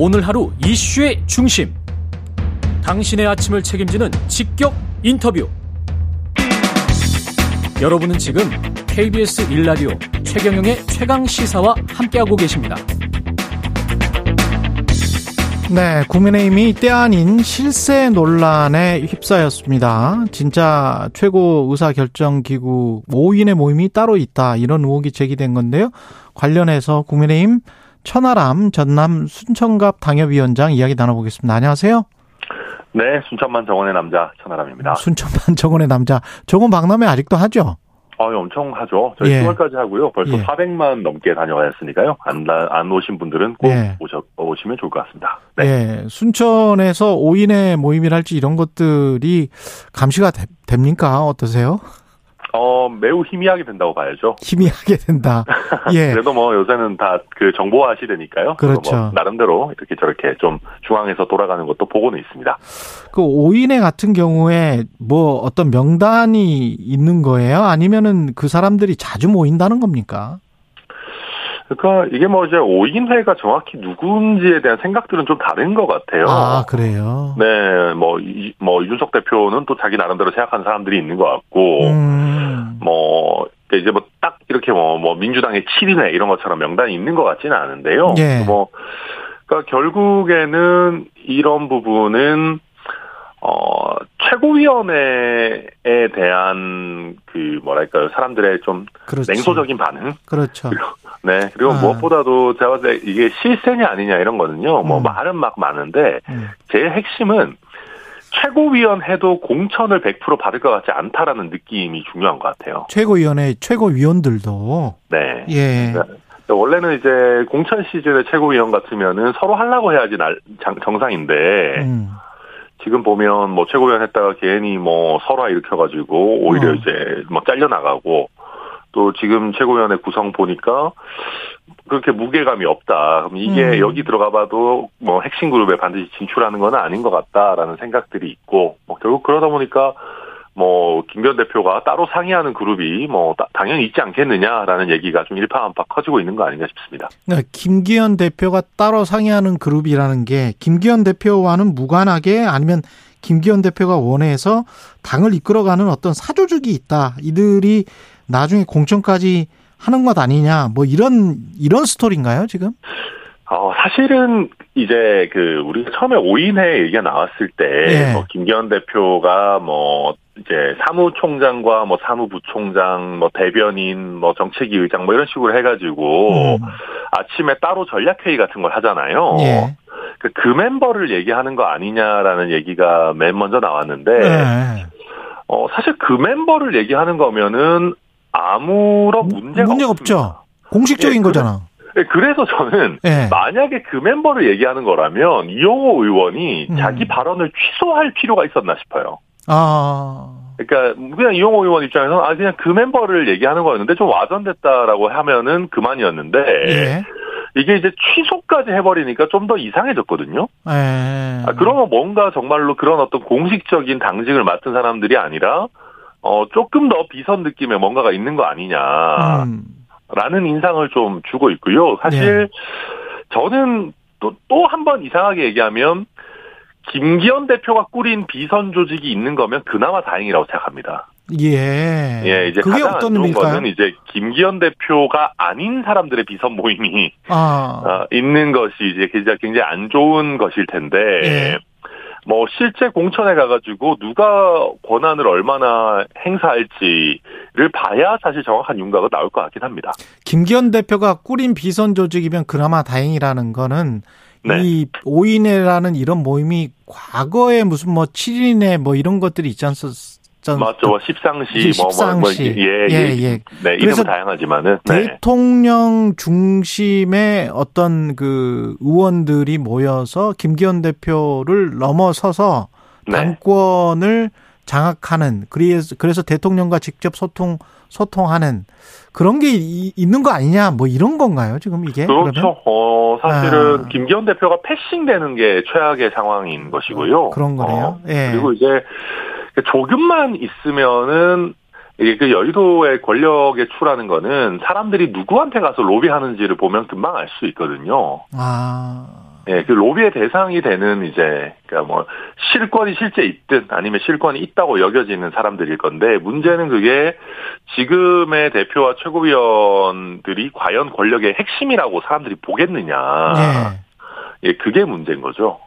오늘 하루 이슈의 중심. 당신의 아침을 책임지는 직격 인터뷰. 여러분은 지금 KBS 1라디오 최경영의 최강 시사와 함께하고 계십니다. 네, 국민의힘이 때 아닌 실세 논란에 휩싸였습니다. 진짜 최고 의사 결정 기구 5인의 모임이 따로 있다. 이런 의혹이 제기된 건데요. 관련해서 국민의힘 천하람 전남 순천갑 당협위원장 이야기 나눠보겠습니다. 안녕하세요. 네, 순천만 정원의 남자 천하람입니다. 순천만 정원의 남자. 정원 박람회 아직도 하죠? 아, 엄청 하죠. 저희 예. 10월까지 하고요. 벌써 예. 400만 넘게 다녀왔으니까요. 안, 안 오신 분들은 꼭 예. 오셔, 오시면 좋을 것 같습니다. 네. 예. 순천에서 5인의 모임이랄지 이런 것들이 감시가 되, 됩니까? 어떠세요? 어, 매우 희미하게 된다고 봐야죠. 희미하게 된다. 예. 그래도 뭐 요새는 다 그 정보화 시대니까요. 그렇죠. 뭐 나름대로 이렇게 저렇게 좀 중앙에서 돌아가는 것도 보고는 있습니다. 그 5인회 같은 경우에 뭐 어떤 명단이 있는 거예요? 아니면은 그 사람들이 자주 모인다는 겁니까? 그러니까 이게 뭐 이제 5인회가 정확히 누군지에 대한 생각들은 좀 다른 것 같아요. 아, 그래요? 네, 뭐, 이, 뭐, 윤석 대표는 또 자기 나름대로 생각하는 사람들이 있는 것 같고, 음. 뭐, 이제 뭐 딱 이렇게 뭐, 뭐, 민주당의 7인회 이런 것처럼 명단이 있는 것 같지는 않은데요. 예. 뭐, 그러니까 결국에는 이런 부분은 어, 최고위원회에 대한 그 뭐랄까요 사람들의 좀 그렇지. 냉소적인 반응. 그렇죠. 네 그리고 아. 무엇보다도 제가 봤을 때 이게 실세냐 아니냐 이런 거는요. 뭐 음. 말은 막 많은데 음. 제일 핵심은 최고위원회도 공천을 100% 받을 것 같지 않다라는 느낌이 중요한 것 같아요. 최고위원회 최고위원들도. 네. 예. 그러니까 원래는 이제 공천 시즌에 최고위원 같으면은 서로 하려고 해야지 정상인데. 음. 지금 보면 뭐 최고위원 했다가 괜히 뭐 설화 일으켜가지고 오히려 어. 이제 막 잘려 나가고 또 지금 최고위원회 구성 보니까 그렇게 무게감이 없다. 그럼 이게 음. 여기 들어가봐도 뭐 핵심 그룹에 반드시 진출하는 건 아닌 것 같다라는 생각들이 있고 뭐 결국 그러다 보니까 뭐 김기현 대표가 따로 상의하는 그룹이 뭐 당연히 있지 않겠느냐라는 얘기가 좀 일파만파 커지고 있는 거 아닌가 싶습니다. 네, 김기현 대표가 따로 상의하는 그룹이라는 게 김기현 대표와는 무관하게 아니면 김기현 대표가 원해서 당을 이끌어가는 어떤 사조직이 있다. 이들이 나중에 공천까지 하는 것 아니냐. 뭐 이런 이런 스토리인가요, 지금? 어, 사실은 이제 그 우리가 처음에 5인회 얘기가 나왔을 때, 네. 뭐 김기현 대표가 뭐 이제 사무총장과 뭐 사무부총장, 뭐 대변인, 뭐 정책위 의장 뭐 이런 식으로 해가지고 음. 아침에 따로 전략회의 같은 걸 하잖아요. 예. 그, 그 멤버를 얘기하는 거 아니냐라는 얘기가 맨 먼저 나왔는데, 네. 어, 사실 그 멤버를 얘기하는 거면은 아무런 문제가, 문제가 없죠. 공식적인 예, 거잖아. 네, 그래서 저는 네. 만약에 그 멤버를 얘기하는 거라면 이용호 의원이 음. 자기 발언을 취소할 필요가 있었나 싶어요. 아. 그러니까 그냥 이용호 의원 입장에서는 아 그냥 그 멤버를 얘기하는 거였는데 좀 와전됐다라고 하면은 그만이었는데 예. 이게 이제 취소까지 해버리니까 좀 더 이상해졌거든요. 예. 아, 그러면 뭔가 정말로 그런 어떤 공식적인 당직을 맡은 사람들이 아니라 어 조금 더 비선 느낌의 뭔가가 있는 거 아니냐. 음. 라는 인상을 좀 주고 있고요. 사실 네. 저는 또 또 한 번 이상하게 얘기하면 김기현 대표가 꾸린 비선 조직이 있는 거면 그나마 다행이라고 생각합니다. 예. 예, 이제 그게 가장 어떤 좋은 의미일까요? 거는 이제 김기현 대표가 아닌 사람들의 비선 모임이 아. 어, 있는 것이 이제 굉장히 안 좋은 것일 텐데 예. 뭐 실제 공천에 가가지고 누가 권한을 얼마나 행사할지를 봐야 사실 정확한 윤곽은 나올 것 같긴 합니다. 김기현 대표가 꾸린 비선 조직이면 그나마 다행이라는 거는 네. 이 5인회라는 이런 모임이 과거에 무슨 뭐 7인회 뭐 이런 것들이 있지 않습니까? 맞죠. 뭐 십상시, 뭐, 뭐, 뭐, 예, 예, 예. 네, 이름은 다양하지만은. 네. 대통령 중심의 어떤 그 의원들이 모여서 김기현 대표를 넘어서서 네. 당권을 장악하는, 그래서, 그래서 대통령과 직접 소통, 소통하는 그런 게 이, 있는 거 아니냐, 뭐 이런 건가요, 지금 이게? 그렇죠. 그러면? 어, 사실은 아. 김기현 대표가 패싱되는 게 최악의 상황인 것이고요. 그런 거네요. 어, 예. 그리고 이제 조금만 있으면은 그 여의도의 권력에 출하는 거는 사람들이 누구한테 가서 로비하는지를 보면 금방 알 수 있거든요. 아. 예, 그 로비의 대상이 되는 이제 그러니까 뭐 실권이 실제 있든 아니면 실권이 있다고 여겨지는 사람들일 건데 문제는 그게 지금의 대표와 최고위원들이 과연 권력의 핵심이라고 사람들이 보겠느냐. 네. 예, 그게 문제인 거죠.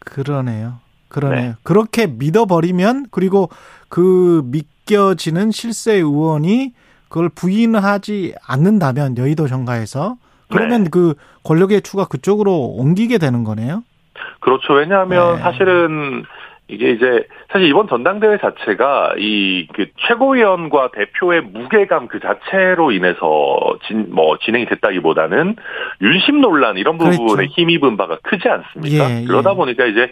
그러네요. 그러네요. 네. 그렇게 믿어버리면 그리고 그 믿겨지는 실세 의원이 그걸 부인하지 않는다면 여의도 정가에서 그러면 네. 그 권력의 추가 그쪽으로 옮기게 되는 거네요. 그렇죠. 왜냐하면 네. 사실은 이게 이제 사실 이번 전당대회 자체가 이 그 최고위원과 대표의 무게감 그 자체로 인해서 진 뭐 진행이 됐다기보다는 윤심 논란 이런 부분에 그렇죠. 힘입은 바가 크지 않습니까? 예, 예. 그러다 보니까 이제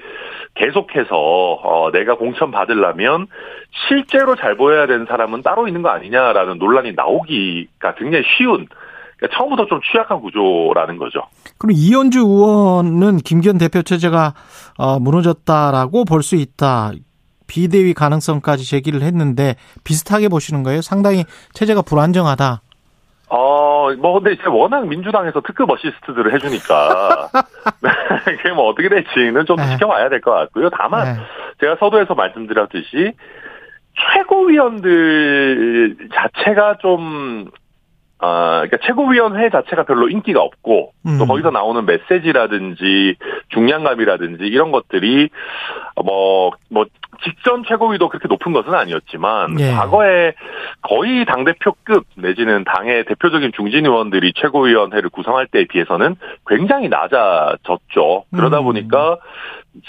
계속해서 어 내가 공천 받으려면 실제로 잘 보여야 되는 사람은 따로 있는 거 아니냐라는 논란이 나오기가 굉장히 쉬운 그러니까 처음부터 좀 취약한 구조라는 거죠. 그럼 이현주 의원은 김기현 대표 체제가 어, 무너졌다라고 볼 수 있다. 비대위 가능성까지 제기를 했는데 비슷하게 보시는 거예요? 상당히 체제가 불안정하다. 어, 뭐, 근데 이제 워낙 민주당에서 특급 어시스트들을 해주니까, 그게 뭐 어떻게 될지는 좀 네. 지켜봐야 될 것 같고요. 다만, 네. 제가 서두에서 말씀드렸듯이, 최고위원들 자체가 좀, 아, 그러니까 최고위원회 자체가 별로 인기가 없고 음. 또 거기서 나오는 메시지라든지 중량감이라든지 이런 것들이 뭐뭐 뭐 직전 최고위도 그렇게 높은 것은 아니었지만 예. 과거에 거의 당 대표급 내지는 당의 대표적인 중진 의원들이 최고위원회를 구성할 때에 비해서는 굉장히 낮아졌죠. 그러다 음. 보니까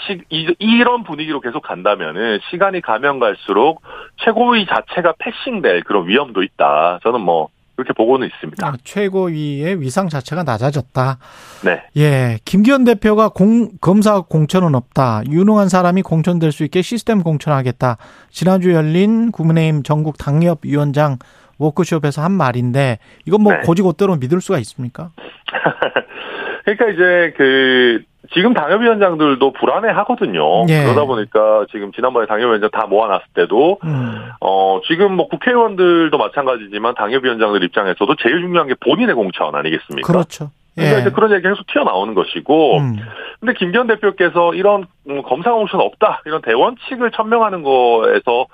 시, 이, 이런 분위기로 계속 간다면은 시간이 가면 갈수록 최고위 자체가 패싱될 그런 위험도 있다. 저는 뭐 그렇게 보고는 있습니다. 아, 최고위의 위상 자체가 낮아졌다. 네. 예. 김기현 대표가 공, 검사 공천은 없다. 유능한 사람이 공천될 수 있게 시스템 공천하겠다. 지난주 열린 국민의힘 전국 당협위원장 워크숍에서 한 말인데 이건 뭐 네. 고지고대로 믿을 수가 있습니까? 그러니까 이제 그 지금 당협위원장들도 불안해 하거든요. 예. 그러다 보니까 지금 지난번에 당협위원장 다 모아놨을 때도, 음. 어, 지금 뭐 국회의원들도 마찬가지지만 당협위원장들 입장에서도 제일 중요한 게 본인의 공천 아니겠습니까? 그렇죠. 그러니까 예. 이제 그런 얘기 계속 튀어나오는 것이고, 음. 근데 김기현 대표께서 이런 음, 검사 공천 없다, 이런 대원칙을 천명하는 거에서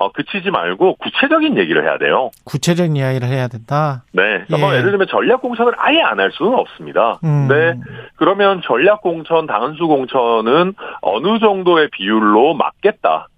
어, 그치지 말고 구체적인 얘기를 해야 돼요. 구체적인 이야기를 해야 된다. 네. 그러니까 뭐 예. 뭐 예를 들면 전략 공천을 아예 안 할 수는 없습니다. 음. 네. 그러면 전략 공천, 당수 공천은 어느 정도의 비율로 맞겠다.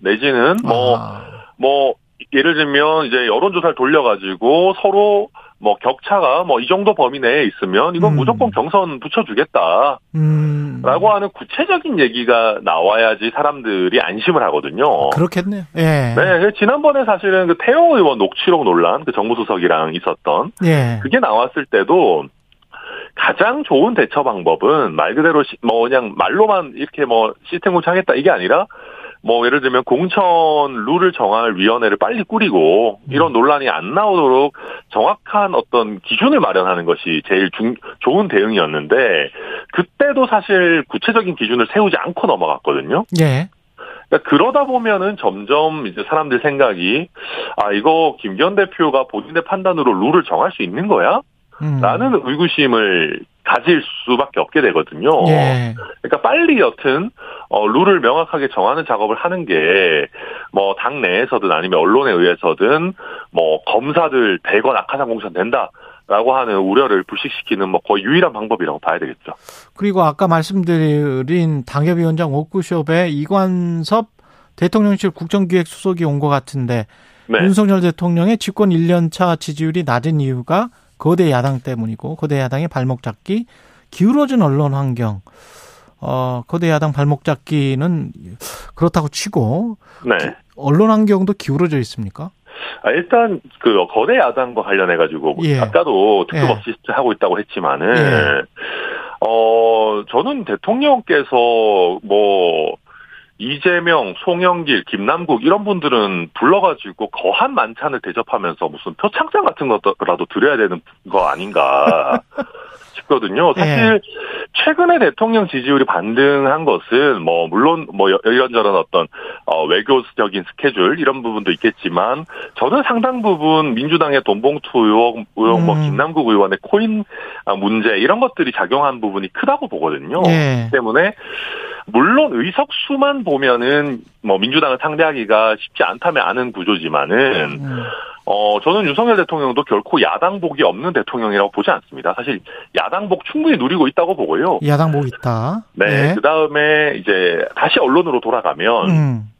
내지는 뭐뭐 아. 뭐 예를 들면 이제 여론조사를 돌려가지고 서로 뭐 격차가 뭐 이 정도 범위 내에 있으면 이건 음. 무조건 경선 붙여주겠다. 음. 라고 하는 구체적인 얘기가 나와야지 사람들이 안심을 하거든요. 그렇겠네요. 예. 네. 지난번에 사실은 그 태영 의원 녹취록 논란, 그 정무수석이랑 있었던. 예. 그게 나왔을 때도 가장 좋은 대처 방법은 말 그대로 뭐 그냥 말로만 이렇게 뭐 시스템 고착하겠다 이게 아니라 뭐 예를 들면 공천 룰을 정할 위원회를 빨리 꾸리고 이런 음. 논란이 안 나오도록 정확한 어떤 기준을 마련하는 것이 제일 중, 좋은 대응이었는데 그때도 사실 구체적인 기준을 세우지 않고 넘어갔거든요. 네. 그러니까 그러다 보면은 점점 이제 사람들 생각이 아 이거 김기현 대표가 본인의 판단으로 룰을 정할 수 있는 거야? 음. 라는 의구심을 가질 수밖에 없게 되거든요. 예. 그러니까 빨리 여튼 어, 룰을 명확하게 정하는 작업을 하는 게 뭐 당 내에서든 아니면 언론에 의해서든 뭐 검사들 대거 낙하산 공천 된다. 라고 하는 우려를 불식시키는 뭐 거의 유일한 방법이라고 봐야 되겠죠. 그리고 아까 말씀드린 당협위원장 워크숍에 이관섭 대통령실 국정기획 수석이 온 것 같은데 네. 윤석열 대통령의 집권 1년차 지지율이 낮은 이유가 거대 야당 때문이고 거대 야당의 발목 잡기, 기울어진 언론 환경. 어, 거대 야당 발목 잡기는 그렇다고 치고 네. 언론 환경도 기울어져 있습니까? 아, 일단 그 거대 야당과 관련해 가지고 예. 아까도 특급 예. 없이 하고 있다고 했지만은 예. 어 저는 대통령께서 뭐 이재명, 송영길, 김남국 이런 분들은 불러가지고 거한 만찬을 대접하면서 무슨 표창장 같은 것라도 드려야 되는 거 아닌가 싶거든요. 사실 예. 최근에 대통령 지지율이 반등한 것은 뭐 물론 뭐 이런저런 어떤 어 외교적인 스케줄 이런 부분도 있겠지만 저는 상당 부분 민주당의 돈봉투 의혹, 의혹 뭐 음. 뭐 김남국 의원의 코인 문제 이런 것들이 작용한 부분이 크다고 보거든요. 예. 때문에 물론 의석 수만 보면은 뭐 민주당을 상대하기가 쉽지 않다면 아는 구조지만은 음. 어 저는 윤석열 대통령도 결코 야당복이 없는 대통령이라고 보지 않습니다. 사실 야당복 충분히 누리고 있다고 보고요. 야당복 있다. 네. 네. 그 다음에 이제 다시 언론으로 돌아가면 음.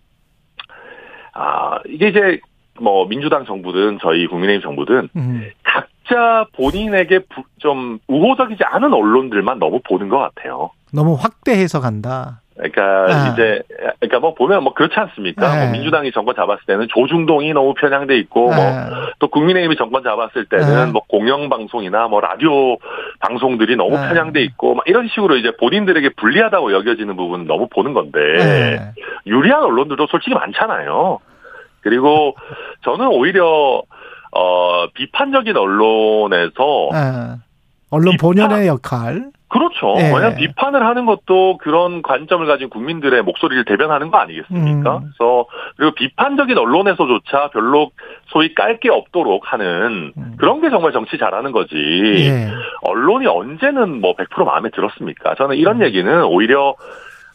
아 이게 이제 뭐 민주당 정부든 저희 국민의힘 정부든 음. 각자 본인에게 좀 우호적이지 않은 언론들만 너무 보는 것 같아요. 너무 확대 해석한다. 그러니까 아. 이제 그러니까 뭐 보면 뭐 그렇지 않습니까? 뭐 네. 민주당이 정권 잡았을 때는 조중동이 너무 편향돼 있고 뭐 네. 뭐또 국민의힘이 정권 잡았을 때는 네. 뭐 공영 방송이나 뭐 라디오 방송들이 너무 네. 편향돼 있고 막 이런 식으로 이제 본인들에게 불리하다고 여겨지는 부분 너무 보는 건데 네. 유리한 언론들도 솔직히 많잖아요. 그리고 저는 오히려 어 비판적인 언론에서 언론 본연의 역할 그렇죠. 네. 왜냐하면 비판을 하는 것도 그런 관점을 가진 국민들의 목소리를 대변하는 거 아니겠습니까? 음. 그래서 그리고 비판적인 언론에서조차 별로 소위 깔 게 없도록 하는 음. 그런 게 정말 정치 잘하는 거지. 네. 언론이 언제는 뭐 100% 마음에 들었습니까? 저는 이런 음. 얘기는 오히려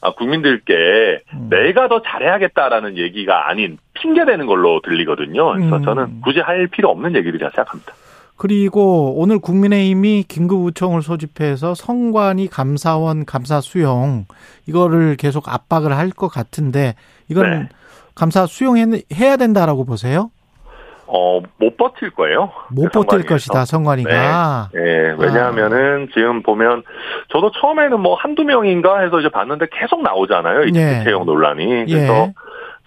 아, 국민들께 음. 내가 더 잘해야겠다라는 얘기가 아닌 핑계대는 걸로 들리거든요. 그래서 음. 저는 굳이 할 필요 없는 얘기들이라 생각합니다. 그리고 오늘 국민의힘이 긴급우총을 소집해서 성관이 감사원 감사 수용 이거를 계속 압박을 할 것 같은데 이건 네. 감사 수용해야 된다라고 보세요? 어, 못 버틸 거예요. 못 버틸 것이다, 성관이가. 네. 네. 왜냐하면은 아. 지금 보면 저도 처음에는 뭐 한두 명인가 해서 이제 봤는데 계속 나오잖아요. 이 네. 채용 논란이. 그래서 예.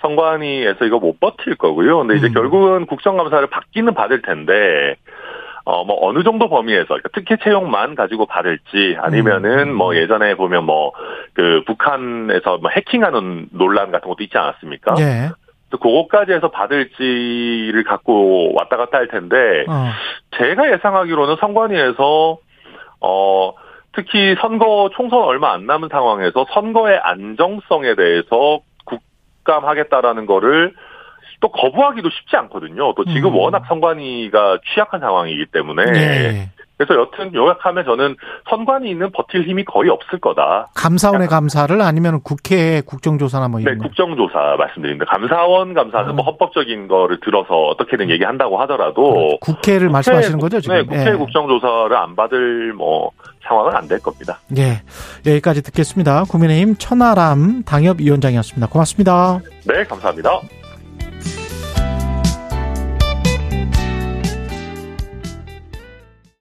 성관위에서 이거 못 버틸 거고요. 근데 이제 음. 결국은 국정감사를 받기는 받을 텐데 어, 뭐, 어느 정도 범위에서, 그러니까 특혜 채용만 가지고 받을지, 아니면은, 음. 뭐, 예전에 보면 뭐, 그, 북한에서 뭐 해킹하는 논란 같은 것도 있지 않았습니까? 예. 또 그것까지 해서 받을지를 갖고 왔다 갔다 할 텐데, 어. 제가 예상하기로는 선관위에서, 어, 특히 선거 총선 얼마 안 남은 상황에서 선거의 안정성에 대해서 국감하겠다라는 거를 또 거부하기도 쉽지 않거든요. 또 지금 음. 워낙 선관위가 취약한 상황이기 때문에. 네. 그래서 여튼 요약하면 저는 선관위는 버틸 힘이 거의 없을 거다. 감사원의 감사를 아니면 국회 국정조사나 뭐 이런. 네, 국정조사 말씀드립니다. 감사원 감사는 아. 뭐 헌법적인 거를 들어서 어떻게든 음. 얘기한다고 하더라도 국회를 국회, 말씀하시는 거죠 지금? 네, 국회 예. 국정조사를 안 받을 뭐 상황은 안 될 겁니다. 예, 여기까지 듣겠습니다. 국민의힘 천하람 당협위원장이었습니다. 고맙습니다. 네, 감사합니다.